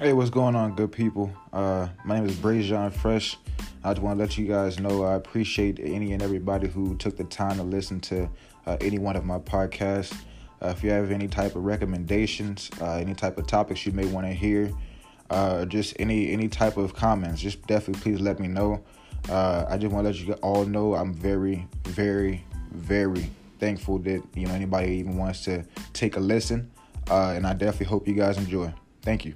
Hey, what's going on, good people? Uh, my name is Brazion Fresh. I just want to let you guys know I appreciate any and everybody who took the time to listen to uh, any one of my podcasts. Uh, if you have any type of recommendations, uh, any type of topics you may want to hear, uh, just any any type of comments, just definitely please let me know. Uh, I just want to let you all know I'm very, very, very thankful that you know anybody even wants to take a listen, uh, and I definitely hope you guys enjoy. Thank you.